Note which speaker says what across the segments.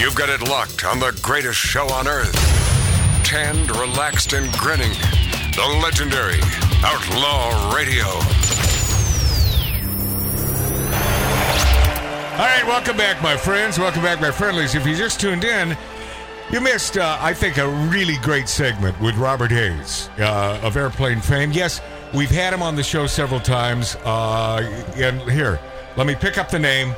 Speaker 1: You've got it locked on the greatest show on earth. Tanned, relaxed, and grinning. The legendary Outlaw Radio.
Speaker 2: All right, welcome back, my friends. Welcome back, my friendlies. If you just tuned in, you missed, uh, I think, a really great segment with Robert Hays uh, of airplane fame. Yes, we've had him on the show several times. Uh, and here, let me pick up the name.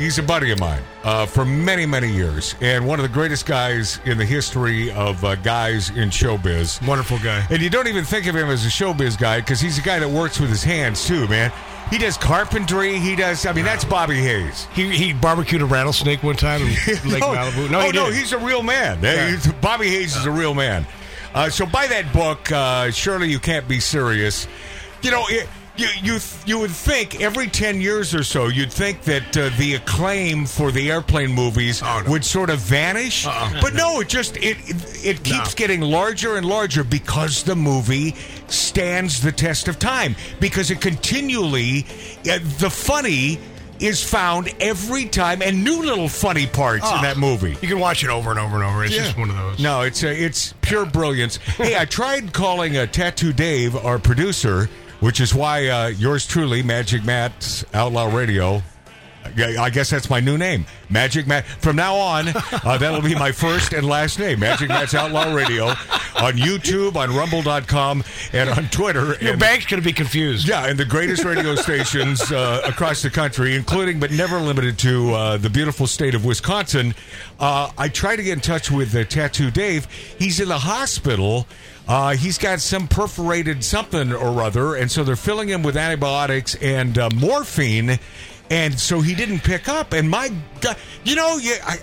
Speaker 2: He's a buddy of mine uh, for many, many years, and one of the greatest guys in the history of uh, guys in showbiz.
Speaker 3: Wonderful guy.
Speaker 2: And you don't even think of him as a showbiz guy because he's a guy that works with his hands too, man. He does carpentry. He does. I mean, that's Bobby Hays.
Speaker 3: He he barbecued a rattlesnake one time in Lake
Speaker 2: no,
Speaker 3: Malibu.
Speaker 2: No,
Speaker 3: he
Speaker 2: oh, no, he's a real man.
Speaker 3: Yeah.
Speaker 2: Bobby Hays is a real man. Uh, so buy that book. Uh, Surely you can't be serious. You know, it, you you you would think every ten years or so, you'd think that uh, the acclaim for the airplane movies
Speaker 3: Oh, no.
Speaker 2: would sort of vanish.
Speaker 3: Uh-uh.
Speaker 2: But no, it just it it, it keeps getting larger and larger because the movie stands the test of time because it continually uh, the funny is found every time and new little funny parts in
Speaker 3: Ah.
Speaker 2: that movie.
Speaker 3: You can watch it over and over and over. It's just one of those.
Speaker 2: No, it's uh, it's pure brilliance. hey, I tried calling a Tattoo Dave, our producer, which is why uh, yours truly, Magic Matt's Outlaw Radio. I guess that's my new name, Magic Matt. From now on, uh, that'll be my first and last name, Magic Matt's Outlaw Radio, on YouTube, on Rumble.com, and on Twitter.
Speaker 3: Your
Speaker 2: and-
Speaker 3: bank's going to be confused.
Speaker 2: yeah, and the greatest radio stations uh, across the country, including but never limited to uh, the beautiful state of Wisconsin. Uh, I tried to get in touch with uh, Tattoo Dave. He's in the hospital. Uh, he's got some perforated something or other, and so they're filling him with antibiotics and uh, morphine, and so he didn't pick up. And my God, you know, yeah, I,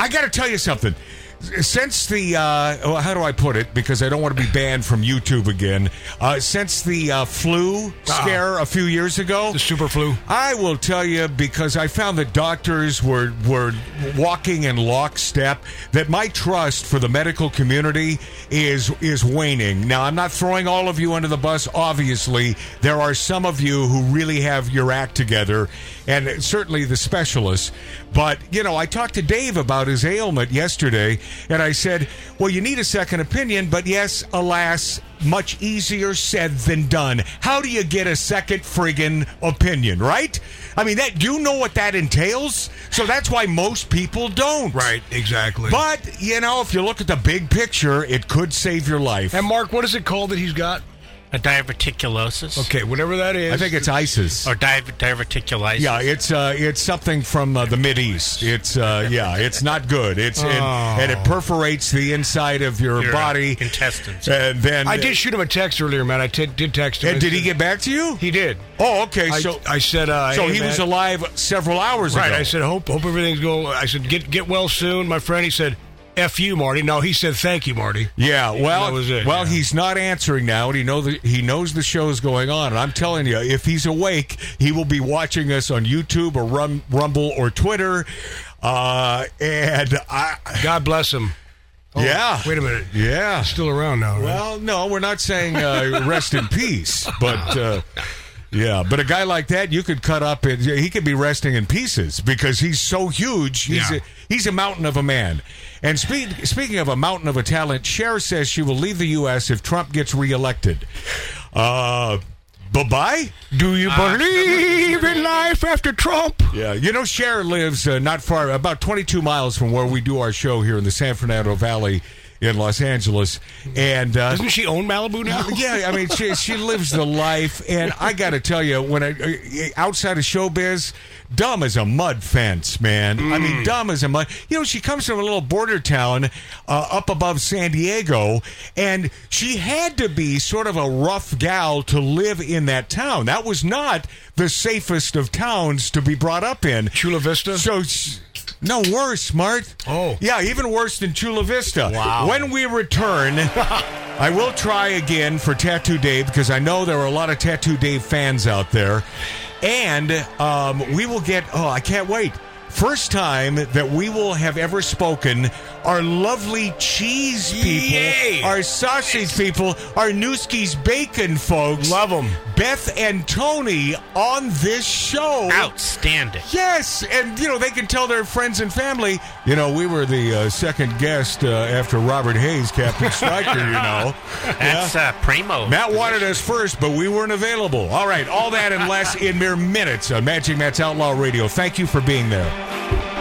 Speaker 2: I got to tell you something. Since the, uh, well, how do I put it? Because I don't want to be banned from YouTube again. Uh, since the uh, flu scare a few years ago,
Speaker 3: The super flu.
Speaker 2: I will tell you because I found that doctors were were walking in lockstep. That my trust for the medical community is is waning. Now I'm not throwing all of you under the bus. Obviously, there are some of you who really have your act together, and certainly the specialists. But you know, I talked to Dave about his ailment yesterday, and I said, "Well, you need a second opinion, but yes, alas." Much easier said than done. How do you get a second friggin' opinion, right? I mean, that you know what that entails, so that's why most people don't.
Speaker 3: Right, exactly.
Speaker 2: But you know, if you look at the big picture, it could save your life.
Speaker 3: and Mark, what is it called that he's got?
Speaker 4: A diverticulosis?
Speaker 3: Okay, whatever that is.
Speaker 2: I think it's ISIS.
Speaker 4: Or div- diverticulitis?
Speaker 2: Yeah, it's uh, it's something from uh, the Mid East. It's uh, yeah, it's not good. It's and, and it perforates the inside of your,
Speaker 4: Your
Speaker 2: body,
Speaker 4: intestines.
Speaker 2: and then
Speaker 3: I did shoot him a text earlier, man. I t- did text him.
Speaker 2: And did he get back to you?
Speaker 3: He did.
Speaker 2: Oh, okay.
Speaker 3: I,
Speaker 2: So
Speaker 3: I said. Uh,
Speaker 2: so
Speaker 3: hey,
Speaker 2: he was alive several hours
Speaker 3: Right.
Speaker 2: ago.
Speaker 3: I said, hope hope everything's going. I said, get get well soon, my friend. He said, "F you, Marty." No, he said, "Thank you, Marty."
Speaker 2: Yeah, well,
Speaker 3: it,
Speaker 2: well,
Speaker 3: yeah.
Speaker 2: he's not answering now, and he know that he knows the show is going on. And I'm telling you, if he's awake, he will be watching us on YouTube or Rum, Rumble or Twitter. Uh, and I,
Speaker 3: God bless him. Oh,
Speaker 2: yeah,
Speaker 3: Wait a minute.
Speaker 2: yeah.
Speaker 3: Still around now, right?
Speaker 2: Well, no, we're not saying uh, rest in peace, but uh, yeah, but a guy like that, you could cut up and he could be resting in pieces because he's so huge. He's
Speaker 3: Yeah.
Speaker 2: a, he's a mountain of a man. And speak, speaking of a mountain of a talent, Cher says she will leave the U.S. if Trump gets reelected. Uh, bye bye.
Speaker 3: Do you believe in life after Trump?
Speaker 2: Yeah, you know, Cher lives uh, not far, about 22 miles from where we do our show here in the San Fernando Valley in Los Angeles, and uh,
Speaker 3: Doesn't she own Malibu now?
Speaker 2: yeah, I mean, she, she lives the life, and I got to tell you, when I uh, outside of showbiz, dumb as a mud fence, man. I mean, dumb as a mud. You know, she comes from a little border town uh, up above San Diego, and she had to be sort of a rough gal to live in that town. That was not the safest of towns to be brought up in.
Speaker 3: Chula Vista?
Speaker 2: So. No, worse, Mart.
Speaker 3: Oh.
Speaker 2: Yeah, even worse than Chula Vista.
Speaker 3: Wow.
Speaker 2: When we return, I will try again for Tattoo Dave because I know there are a lot of Tattoo Dave fans out there. And um, we will get, oh, I can't wait. First time that we will have ever spoken. Our lovely cheese people,
Speaker 3: Yay!
Speaker 2: our sausage people, our Nueske's bacon folks.
Speaker 3: Love them.
Speaker 2: Beth and Tony on this show.
Speaker 4: Outstanding.
Speaker 2: Yes, and you know they can tell their friends and family. You know, we were the uh, second guest uh, after Robert Hays, Captain Striker. you know,
Speaker 4: That's uh, primo.
Speaker 2: Matt wanted us first, but we weren't available. All right, all that and less in mere minutes on Magic Matt's Outlaw Radio. Thank you for being there. Thank you.